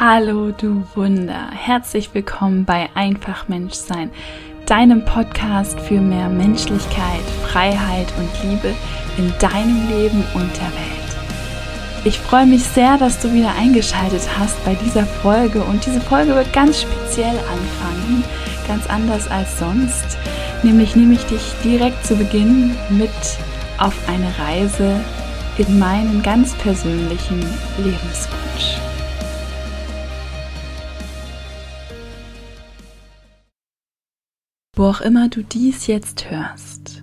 Hallo du Wunder, herzlich willkommen bei Einfach Menschsein, deinem Podcast für mehr Menschlichkeit, Freiheit und Liebe in deinem Leben und der Welt. Ich freue mich sehr, dass du wieder eingeschaltet hast bei dieser Folge und diese Folge wird ganz speziell anfangen, ganz anders als sonst. Nämlich nehme ich dich direkt zu Beginn mit auf eine Reise in meinen ganz persönlichen Lebenswunsch. Wo auch immer du dies jetzt hörst,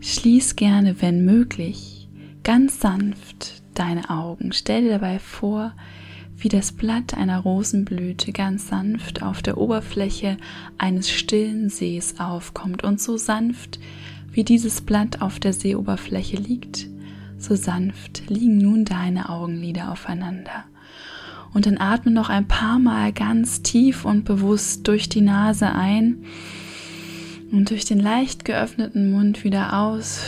schließ gerne, wenn möglich, ganz sanft deine Augen. Stell dir dabei vor, wie das Blatt einer Rosenblüte ganz sanft auf der Oberfläche eines stillen Sees aufkommt und so sanft, wie dieses Blatt auf der Seeoberfläche liegt, so sanft liegen nun deine Augenlider aufeinander. Und dann atme noch ein paar Mal ganz tief und bewusst durch die Nase ein und durch den leicht geöffneten Mund wieder aus.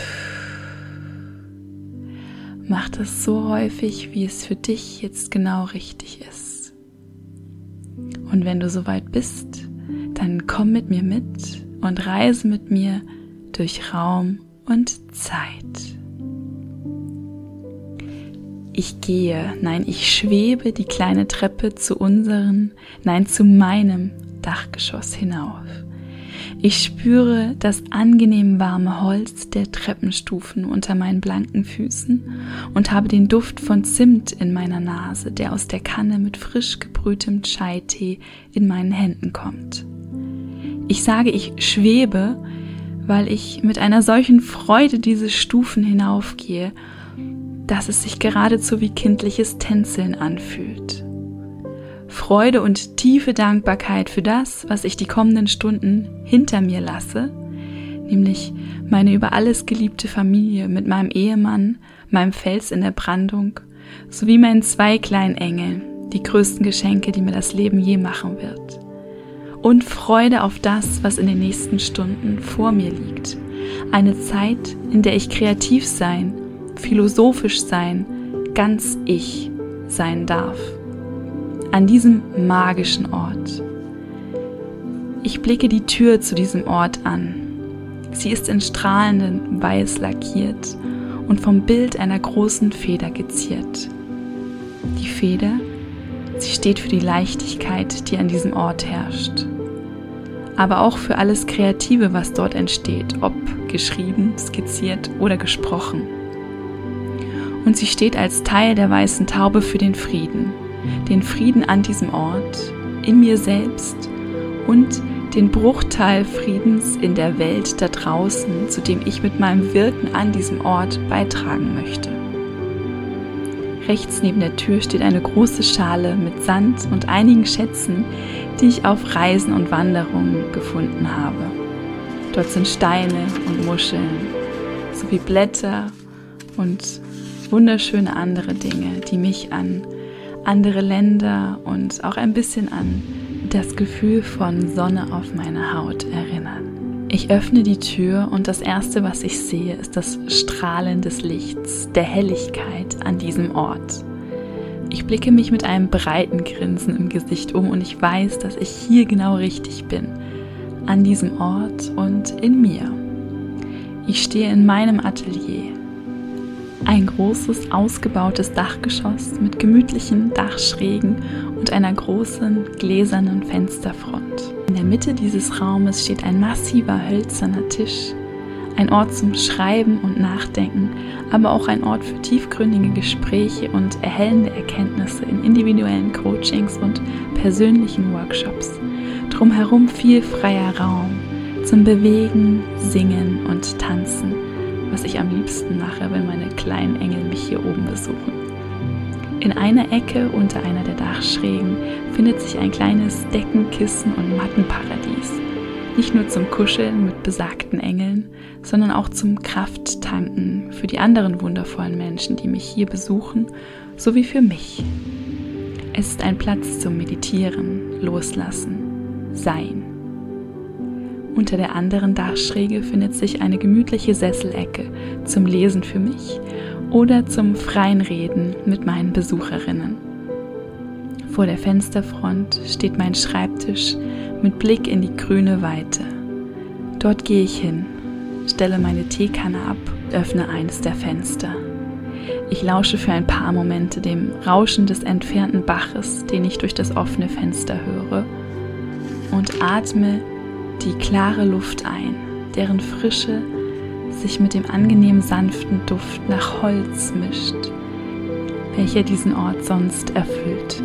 Mach das so häufig, wie es für dich jetzt genau richtig ist. Und wenn du soweit bist, dann komm mit mir mit und reise mit mir durch Raum und Zeit. Ich gehe, nein, ich schwebe die kleine Treppe zu unseren, nein, zu meinem Dachgeschoss hinauf. Ich spüre das angenehm warme Holz der Treppenstufen unter meinen blanken Füßen und habe den Duft von Zimt in meiner Nase, der aus der Kanne mit frisch gebrühtem Chai-Tee in meinen Händen kommt. Ich sage, ich schwebe, weil ich mit einer solchen Freude diese Stufen hinaufgehe, dass es sich geradezu wie kindliches Tänzeln anfühlt. Freude und tiefe Dankbarkeit für das, was ich die kommenden Stunden hinter mir lasse, nämlich meine über alles geliebte Familie mit meinem Ehemann, meinem Fels in der Brandung, sowie meinen zwei kleinen Engeln, die größten Geschenke, die mir das Leben je machen wird. Und Freude auf das, was in den nächsten Stunden vor mir liegt. Eine Zeit, in der ich kreativ sein, philosophisch sein, ganz ich sein darf an diesem magischen Ort. Ich blicke die Tür zu diesem Ort an. Sie ist in strahlenden Weiß lackiert und vom Bild einer großen Feder geziert. Die Feder, sie steht für die Leichtigkeit, die an diesem Ort herrscht. Aber auch für alles Kreative, was dort entsteht, ob geschrieben, skizziert oder gesprochen. Und sie steht als Teil der weißen Taube für den Frieden, den Frieden an diesem Ort, in mir selbst und den Bruchteil Friedens in der Welt da draußen, zu dem ich mit meinem Wirken an diesem Ort beitragen möchte. Rechts neben der Tür steht eine große Schale mit Sand und einigen Schätzen, die ich auf Reisen und Wanderungen gefunden habe. Dort sind Steine und Muscheln sowie Blätter und wunderschöne andere Dinge, die mich an andere Länder und auch ein bisschen an das Gefühl von Sonne auf meiner Haut erinnern. Ich öffne die Tür und das Erste, was ich sehe, ist das Strahlen des Lichts, der Helligkeit an diesem Ort. Ich blicke mich mit einem breiten Grinsen im Gesicht um und ich weiß, dass ich hier genau richtig bin, an diesem Ort und in mir. Ich stehe in meinem Atelier, ein großes, ausgebautes Dachgeschoss mit gemütlichen Dachschrägen und einer großen, gläsernen Fensterfront. In der Mitte dieses Raumes steht ein massiver hölzerner Tisch, ein Ort zum Schreiben und Nachdenken, aber auch ein Ort für tiefgründige Gespräche und erhellende Erkenntnisse in individuellen Coachings und persönlichen Workshops. Drumherum viel freier Raum zum Bewegen, Singen und Tanzen was ich am liebsten mache, wenn meine kleinen Engel mich hier oben besuchen. In einer Ecke unter einer der Dachschrägen findet sich ein kleines Deckenkissen- und Mattenparadies. Nicht nur zum Kuscheln mit besagten Engeln, sondern auch zum Krafttanken für die anderen wundervollen Menschen, die mich hier besuchen, sowie für mich. Es ist ein Platz zum Meditieren, Loslassen, Sein. Unter der anderen Dachschräge findet sich eine gemütliche Sesselecke zum Lesen für mich oder zum freien Reden mit meinen Besucherinnen. Vor der Fensterfront steht mein Schreibtisch mit Blick in die grüne Weite. Dort gehe ich hin, stelle meine Teekanne ab, öffne eines der Fenster. Ich lausche für ein paar Momente dem Rauschen des entfernten Baches, den ich durch das offene Fenster höre, und atme die klare Luft ein, deren Frische sich mit dem angenehm sanften Duft nach Holz mischt, welcher diesen Ort sonst erfüllt.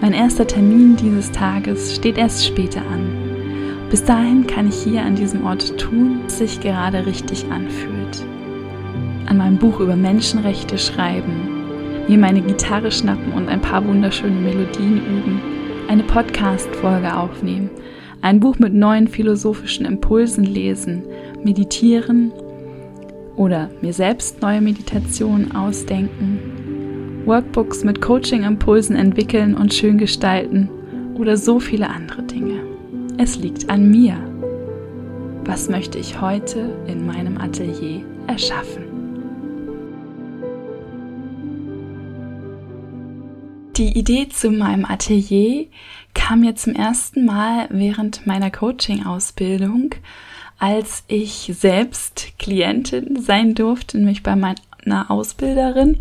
Mein erster Termin dieses Tages steht erst später an. Bis dahin kann ich hier an diesem Ort tun, was sich gerade richtig anfühlt. An meinem Buch über Menschenrechte schreiben, mir meine Gitarre schnappen und ein paar wunderschöne Melodien üben, eine Podcast-Folge aufnehmen, ein Buch mit neuen philosophischen Impulsen lesen, meditieren oder mir selbst neue Meditationen ausdenken, Workbooks mit Coaching-Impulsen entwickeln und schön gestalten oder so viele andere Dinge. Es liegt an mir. Was möchte ich heute in meinem Atelier erschaffen? Die Idee zu meinem Atelier kam mir zum ersten Mal während meiner Coaching-Ausbildung, als ich selbst Klientin sein durfte, nämlich bei meiner Ausbilderin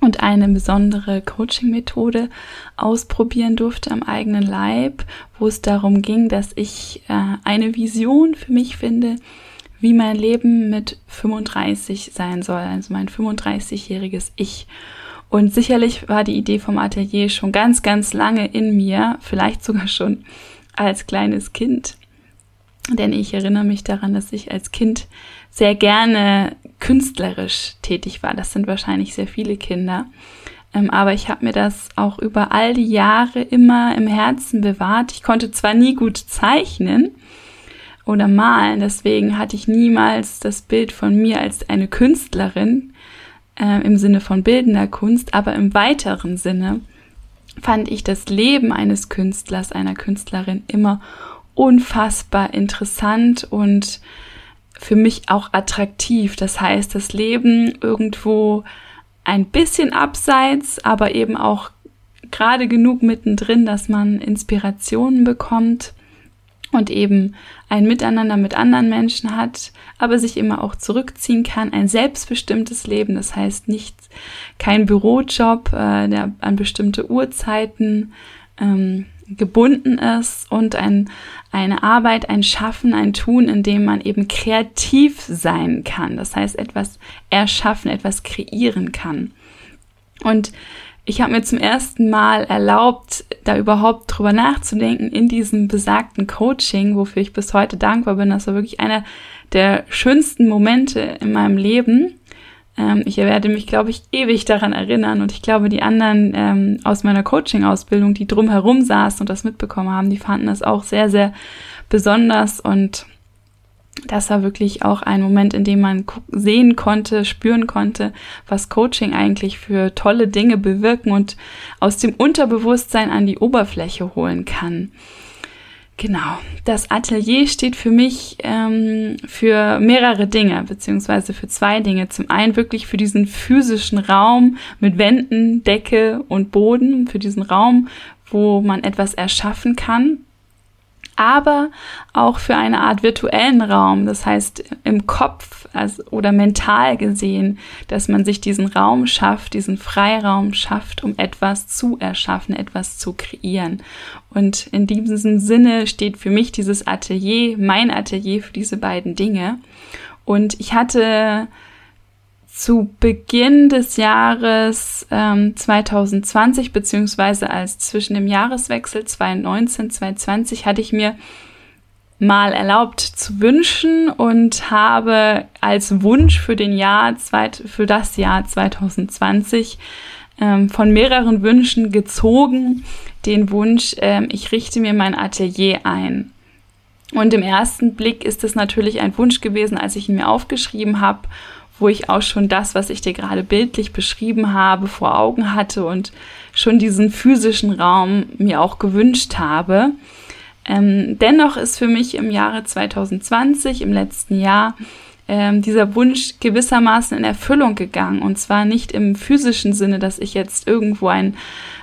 und eine besondere Coaching-Methode ausprobieren durfte am eigenen Leib, wo es darum ging, dass ich äh, eine Vision für mich finde, wie mein Leben mit 35 sein soll, also mein 35-jähriges Ich. Und sicherlich war die Idee vom Atelier schon ganz, ganz lange in mir, vielleicht sogar schon als kleines Kind. Denn ich erinnere mich daran, dass ich als Kind sehr gerne künstlerisch tätig war. Das sind wahrscheinlich sehr viele Kinder. Ähm, aber ich habe mir das auch über all die Jahre immer im Herzen bewahrt. Ich konnte zwar nie gut zeichnen oder malen, deswegen hatte ich niemals das Bild von mir als eine Künstlerin äh, im Sinne von bildender Kunst, aber im weiteren Sinne fand ich das Leben eines Künstlers, einer Künstlerin immer unfassbar interessant und für mich auch attraktiv. Das heißt, das Leben irgendwo ein bisschen abseits, aber eben auch gerade genug mittendrin, dass man Inspirationen bekommt und eben ein Miteinander mit anderen Menschen hat, aber sich immer auch zurückziehen kann, ein selbstbestimmtes Leben, das heißt nicht kein Bürojob, äh, der an bestimmte Uhrzeiten ähm, gebunden ist und ein, eine Arbeit, ein Schaffen, ein Tun, in dem man eben kreativ sein kann. Das heißt, etwas erschaffen, etwas kreieren kann. Und ich habe mir zum ersten Mal erlaubt, da überhaupt drüber nachzudenken in diesem besagten Coaching, wofür ich bis heute dankbar bin. Das war wirklich einer der schönsten Momente in meinem Leben. Ähm, ich werde mich, glaube ich, ewig daran erinnern und ich glaube, die anderen ähm, aus meiner Coaching-Ausbildung, die drumherum saßen und das mitbekommen haben, die fanden das auch sehr, sehr besonders und das war wirklich auch ein Moment, in dem man sehen konnte, spüren konnte, was Coaching eigentlich für tolle Dinge bewirken und aus dem Unterbewusstsein an die Oberfläche holen kann. Genau, das Atelier steht für mich ähm, für mehrere Dinge, beziehungsweise für zwei Dinge. Zum einen wirklich für diesen physischen Raum mit Wänden, Decke und Boden, für diesen Raum, wo man etwas erschaffen kann aber auch für eine Art virtuellen Raum, das heißt im Kopf also, oder mental gesehen, dass man sich diesen Raum schafft, diesen Freiraum schafft, um etwas zu erschaffen, etwas zu kreieren. Und in diesem Sinne steht für mich dieses Atelier, mein Atelier für diese beiden Dinge. Und ich hatte zu Beginn des Jahres ähm, 2020, beziehungsweise als zwischen dem Jahreswechsel 2019, 2020, hatte ich mir mal erlaubt zu wünschen und habe als Wunsch für den Jahr, für das Jahr 2020 ähm, von mehreren Wünschen gezogen den Wunsch, ähm, ich richte mir mein Atelier ein. Und im ersten Blick ist es natürlich ein Wunsch gewesen, als ich ihn mir aufgeschrieben habe wo ich auch schon das, was ich dir gerade bildlich beschrieben habe, vor Augen hatte und schon diesen physischen Raum mir auch gewünscht habe. Ähm, dennoch ist für mich im Jahre 2020, im letzten Jahr, ähm, dieser Wunsch gewissermaßen in Erfüllung gegangen. Und zwar nicht im physischen Sinne, dass ich jetzt irgendwo ein,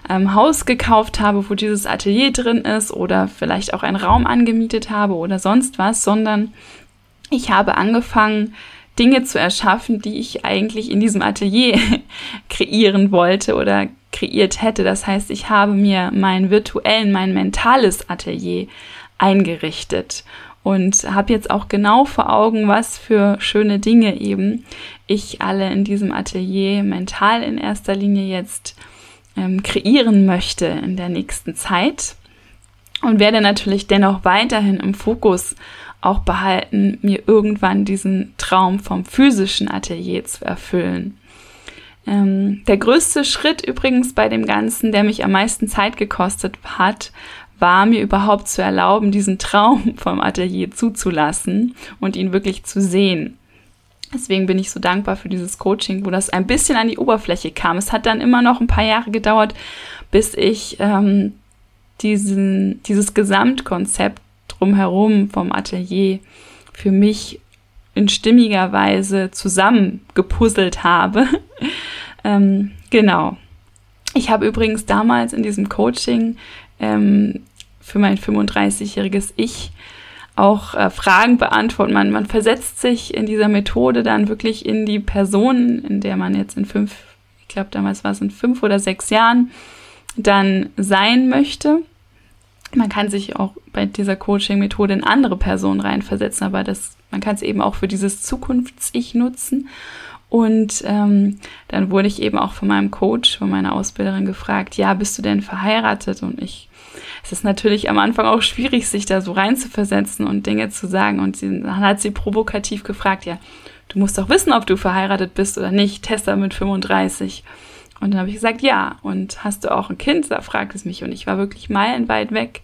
ähm, Haus gekauft habe, wo dieses Atelier drin ist oder vielleicht auch einen Raum angemietet habe oder sonst was, sondern ich habe angefangen, Dinge zu erschaffen, die ich eigentlich in diesem Atelier kreieren wollte oder kreiert hätte. Das heißt, ich habe mir mein virtuellen, mein mentales Atelier eingerichtet und habe jetzt auch genau vor Augen, was für schöne Dinge eben ich alle in diesem Atelier mental in erster Linie jetzt ähm, kreieren möchte in der nächsten Zeit und werde natürlich dennoch weiterhin im Fokus auch behalten, mir irgendwann diesen Traum vom physischen Atelier zu erfüllen. Ähm, der größte Schritt übrigens bei dem Ganzen, der mich am meisten Zeit gekostet hat, war mir überhaupt zu erlauben, diesen Traum vom Atelier zuzulassen und ihn wirklich zu sehen. Deswegen bin ich so dankbar für dieses Coaching, wo das ein bisschen an die Oberfläche kam. Es hat dann immer noch ein paar Jahre gedauert, bis ich ähm, diesen, dieses Gesamtkonzept drumherum vom Atelier für mich in stimmiger Weise zusammengepuzzelt habe. ähm, genau. Ich habe übrigens damals in diesem Coaching ähm, für mein 35-jähriges Ich auch äh, Fragen beantworten. Man, man versetzt sich in dieser Methode dann wirklich in die Person, in der man jetzt in fünf, ich glaube damals war es in fünf oder sechs Jahren, dann sein möchte. Man kann sich auch bei dieser Coaching-Methode in andere Personen reinversetzen, aber das, man kann es eben auch für dieses Zukunfts-Ich nutzen. Und ähm, dann wurde ich eben auch von meinem Coach, von meiner Ausbilderin gefragt, ja, bist du denn verheiratet? Und ich es ist natürlich am Anfang auch schwierig, sich da so reinzuversetzen und Dinge zu sagen. Und sie, dann hat sie provokativ gefragt, ja, du musst doch wissen, ob du verheiratet bist oder nicht. Tester mit 35. Und dann habe ich gesagt, ja. Und hast du auch ein Kind? Da fragt es mich. Und ich war wirklich meilenweit weg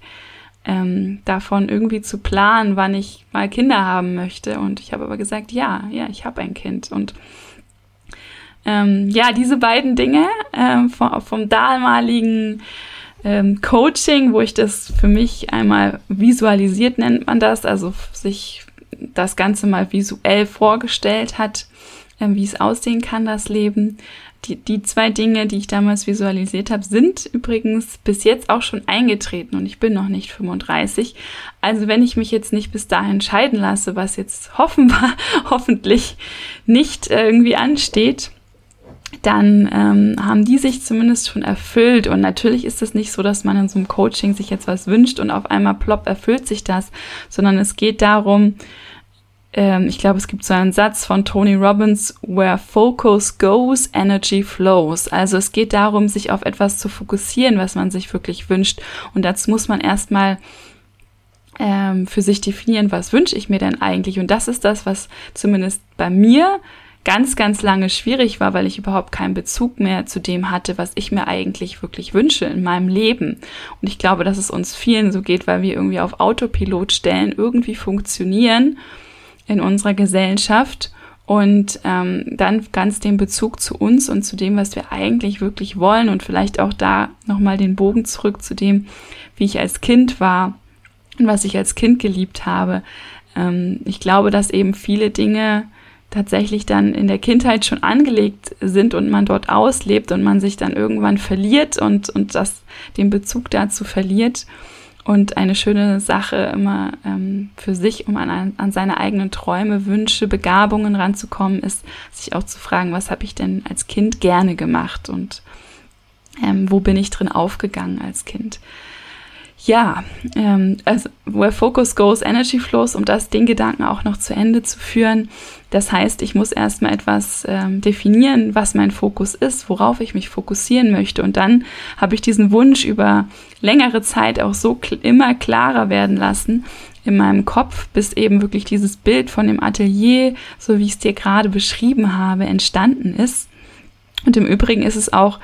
ähm, davon, irgendwie zu planen, wann ich mal Kinder haben möchte. Und ich habe aber gesagt, ja, ja, ich habe ein Kind. Und ähm, ja, diese beiden Dinge ähm, vom, vom damaligen ähm, Coaching, wo ich das für mich einmal visualisiert nennt man das, also sich das Ganze mal visuell vorgestellt hat, äh, wie es aussehen kann, das Leben. Die, die zwei Dinge, die ich damals visualisiert habe, sind übrigens bis jetzt auch schon eingetreten und ich bin noch nicht 35. Also wenn ich mich jetzt nicht bis dahin entscheiden lasse, was jetzt hoffenbar, hoffentlich nicht irgendwie ansteht, dann ähm, haben die sich zumindest schon erfüllt. Und natürlich ist es nicht so, dass man in so einem Coaching sich jetzt was wünscht und auf einmal plopp erfüllt sich das, sondern es geht darum, ähm, ich glaube, es gibt so einen Satz von Tony Robbins, where focus goes, energy flows. Also es geht darum, sich auf etwas zu fokussieren, was man sich wirklich wünscht. Und dazu muss man erstmal ähm, für sich definieren, was wünsche ich mir denn eigentlich. Und das ist das, was zumindest bei mir ganz, ganz lange schwierig war, weil ich überhaupt keinen Bezug mehr zu dem hatte, was ich mir eigentlich wirklich wünsche in meinem Leben. Und ich glaube, dass es uns vielen so geht, weil wir irgendwie auf Autopilot stellen, irgendwie funktionieren in unserer Gesellschaft und ähm, dann ganz den Bezug zu uns und zu dem, was wir eigentlich wirklich wollen und vielleicht auch da nochmal den Bogen zurück zu dem, wie ich als Kind war und was ich als Kind geliebt habe. Ähm, ich glaube, dass eben viele Dinge tatsächlich dann in der Kindheit schon angelegt sind und man dort auslebt und man sich dann irgendwann verliert und, und das, den Bezug dazu verliert. Und eine schöne Sache immer ähm, für sich, um an, an seine eigenen Träume, Wünsche, Begabungen ranzukommen, ist, sich auch zu fragen, was habe ich denn als Kind gerne gemacht und ähm, wo bin ich drin aufgegangen als Kind. Ja, ähm, also where focus goes, energy flows, um das den Gedanken auch noch zu Ende zu führen. Das heißt, ich muss erstmal etwas ähm, definieren, was mein Fokus ist, worauf ich mich fokussieren möchte. Und dann habe ich diesen Wunsch über längere Zeit auch so kl immer klarer werden lassen in meinem Kopf, bis eben wirklich dieses Bild von dem Atelier, so wie ich es dir gerade beschrieben habe, entstanden ist. Und im Übrigen ist es auch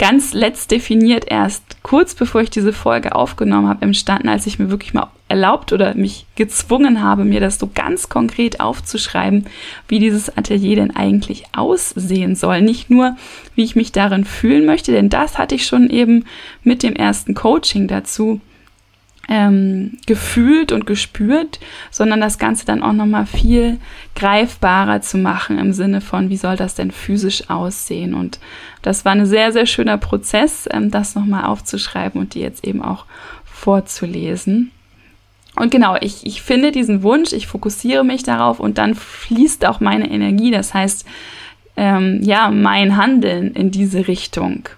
ganz letzt definiert erst kurz bevor ich diese Folge aufgenommen habe, entstanden, als ich mir wirklich mal erlaubt oder mich gezwungen habe, mir das so ganz konkret aufzuschreiben, wie dieses Atelier denn eigentlich aussehen soll. Nicht nur, wie ich mich darin fühlen möchte, denn das hatte ich schon eben mit dem ersten Coaching dazu ähm, gefühlt und gespürt, sondern das Ganze dann auch nochmal viel greifbarer zu machen im Sinne von, wie soll das denn physisch aussehen? Und das war ein sehr, sehr schöner Prozess, ähm, das nochmal aufzuschreiben und die jetzt eben auch vorzulesen. Und genau, ich, ich finde diesen Wunsch, ich fokussiere mich darauf und dann fließt auch meine Energie, das heißt, ähm, ja, mein Handeln in diese Richtung.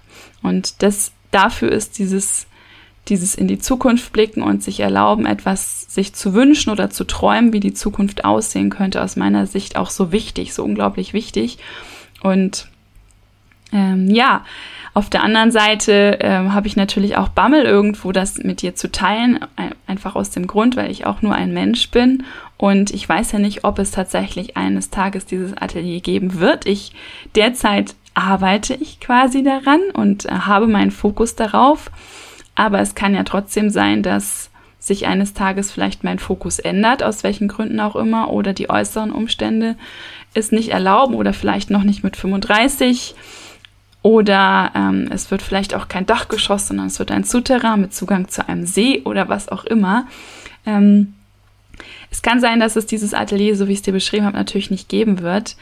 Und das, dafür ist dieses dieses in die Zukunft blicken und sich erlauben, etwas sich zu wünschen oder zu träumen, wie die Zukunft aussehen könnte, aus meiner Sicht auch so wichtig, so unglaublich wichtig. Und ähm, ja, auf der anderen Seite ähm, habe ich natürlich auch Bammel irgendwo, das mit dir zu teilen, einfach aus dem Grund, weil ich auch nur ein Mensch bin und ich weiß ja nicht, ob es tatsächlich eines Tages dieses Atelier geben wird. Ich derzeit arbeite ich quasi daran und äh, habe meinen Fokus darauf. Aber es kann ja trotzdem sein, dass sich eines Tages vielleicht mein Fokus ändert, aus welchen Gründen auch immer, oder die äußeren Umstände es nicht erlauben oder vielleicht noch nicht mit 35 oder ähm, es wird vielleicht auch kein Dachgeschoss, sondern es wird ein Souterrain mit Zugang zu einem See oder was auch immer. Ähm, es kann sein, dass es dieses Atelier, so wie ich es dir beschrieben habe, natürlich nicht geben wird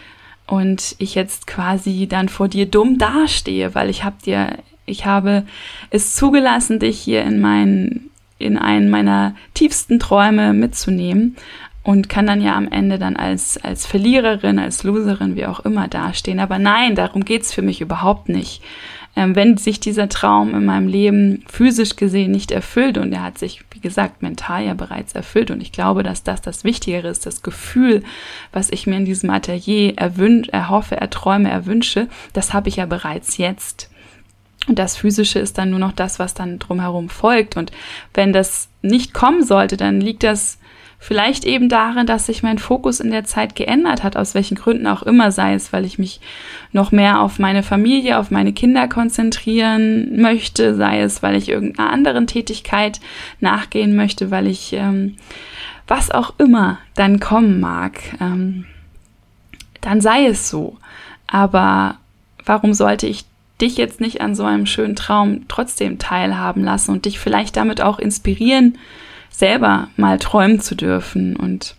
und ich jetzt quasi dann vor dir dumm dastehe, weil ich habe dir ich habe es zugelassen, dich hier in meinen, in einen meiner tiefsten Träume mitzunehmen und kann dann ja am Ende dann als, als Verliererin, als Loserin, wie auch immer dastehen. Aber nein, darum geht's für mich überhaupt nicht. Ähm, wenn sich dieser Traum in meinem Leben physisch gesehen nicht erfüllt und er hat sich, wie gesagt, mental ja bereits erfüllt und ich glaube, dass das das Wichtigere ist, das Gefühl, was ich mir in diesem Atelier erwün erhoffe, erträume, erwünsche, das habe ich ja bereits jetzt. Und das Physische ist dann nur noch das, was dann drumherum folgt. Und wenn das nicht kommen sollte, dann liegt das vielleicht eben darin, dass sich mein Fokus in der Zeit geändert hat, aus welchen Gründen auch immer, sei es, weil ich mich noch mehr auf meine Familie, auf meine Kinder konzentrieren möchte, sei es, weil ich irgendeiner anderen Tätigkeit nachgehen möchte, weil ich ähm, was auch immer dann kommen mag, ähm, dann sei es so. Aber warum sollte ich dich jetzt nicht an so einem schönen Traum trotzdem teilhaben lassen und dich vielleicht damit auch inspirieren, selber mal träumen zu dürfen. Und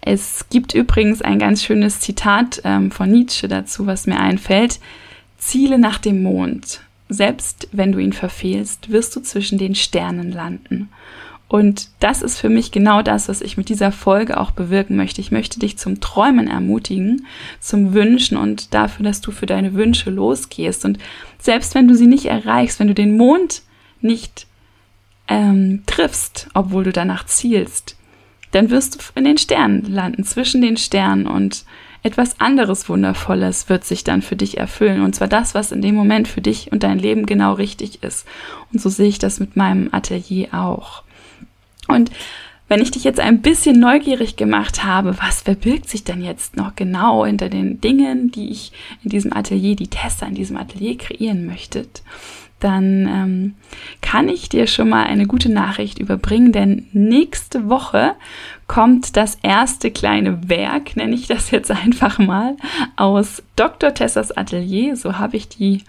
es gibt übrigens ein ganz schönes Zitat ähm, von Nietzsche dazu, was mir einfällt. Ziele nach dem Mond. Selbst wenn du ihn verfehlst, wirst du zwischen den Sternen landen. Und das ist für mich genau das, was ich mit dieser Folge auch bewirken möchte. Ich möchte dich zum Träumen ermutigen, zum Wünschen und dafür, dass du für deine Wünsche losgehst. Und selbst wenn du sie nicht erreichst, wenn du den Mond nicht ähm, triffst, obwohl du danach zielst, dann wirst du in den Sternen landen, zwischen den Sternen und etwas anderes Wundervolles wird sich dann für dich erfüllen. Und zwar das, was in dem Moment für dich und dein Leben genau richtig ist. Und so sehe ich das mit meinem Atelier auch. Und wenn ich dich jetzt ein bisschen neugierig gemacht habe, was verbirgt sich denn jetzt noch genau hinter den Dingen, die ich in diesem Atelier, die Tester in diesem Atelier kreieren möchtet, dann ähm, kann ich dir schon mal eine gute Nachricht überbringen, denn nächste Woche kommt das erste kleine Werk, nenne ich das jetzt einfach mal, aus Dr. Tessers Atelier. So habe ich die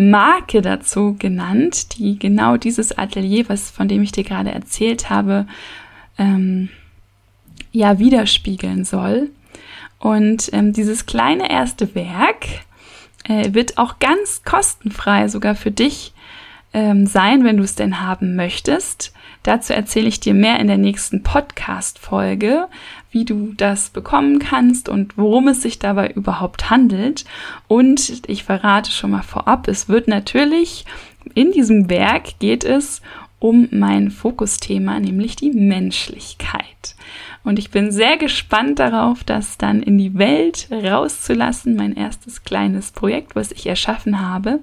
Marke dazu genannt, die genau dieses Atelier, was von dem ich dir gerade erzählt habe, ähm, ja widerspiegeln soll. Und ähm, dieses kleine erste Werk äh, wird auch ganz kostenfrei sogar für dich ähm, sein, wenn du es denn haben möchtest. Dazu erzähle ich dir mehr in der nächsten Podcast-Folge, wie du das bekommen kannst und worum es sich dabei überhaupt handelt. Und ich verrate schon mal vorab, es wird natürlich in diesem Werk geht es um mein Fokusthema, nämlich die Menschlichkeit. Und ich bin sehr gespannt darauf, das dann in die Welt rauszulassen, mein erstes kleines Projekt, was ich erschaffen habe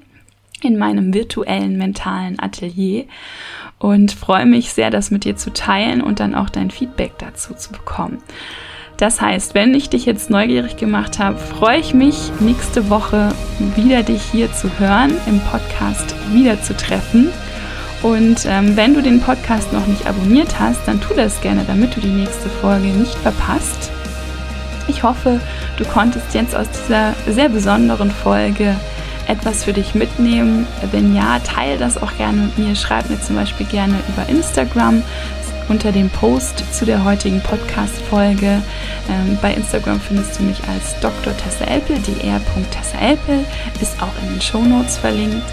in meinem virtuellen mentalen Atelier und freue mich sehr, das mit dir zu teilen und dann auch dein Feedback dazu zu bekommen. Das heißt, wenn ich dich jetzt neugierig gemacht habe, freue ich mich, nächste Woche wieder dich hier zu hören, im Podcast wieder zu treffen. Und ähm, wenn du den Podcast noch nicht abonniert hast, dann tu das gerne, damit du die nächste Folge nicht verpasst. Ich hoffe, du konntest jetzt aus dieser sehr besonderen Folge etwas für dich mitnehmen? Wenn ja, teile das auch gerne mit mir. Schreib mir zum Beispiel gerne über Instagram unter dem Post zu der heutigen Podcast-Folge. Ähm, bei Instagram findest du mich als Dr. Tessa Elpel, dr. Elpel, ist auch in den Show Notes verlinkt.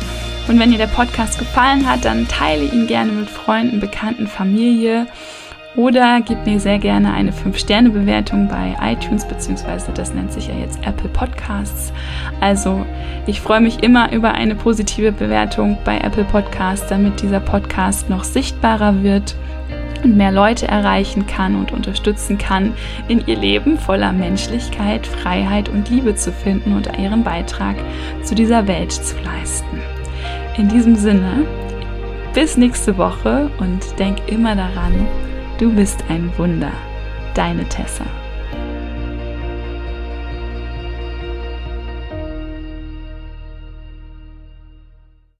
Und wenn dir der Podcast gefallen hat, dann teile ihn gerne mit Freunden, Bekannten, Familie oder gib mir sehr gerne eine 5-Sterne-Bewertung bei iTunes, beziehungsweise das nennt sich ja jetzt Apple Podcasts. Also ich freue mich immer über eine positive Bewertung bei Apple Podcasts, damit dieser Podcast noch sichtbarer wird und mehr Leute erreichen kann und unterstützen kann, in ihr Leben voller Menschlichkeit, Freiheit und Liebe zu finden und ihren Beitrag zu dieser Welt zu leisten. In diesem Sinne, bis nächste Woche und denk immer daran, du bist ein Wunder. Deine Tessa.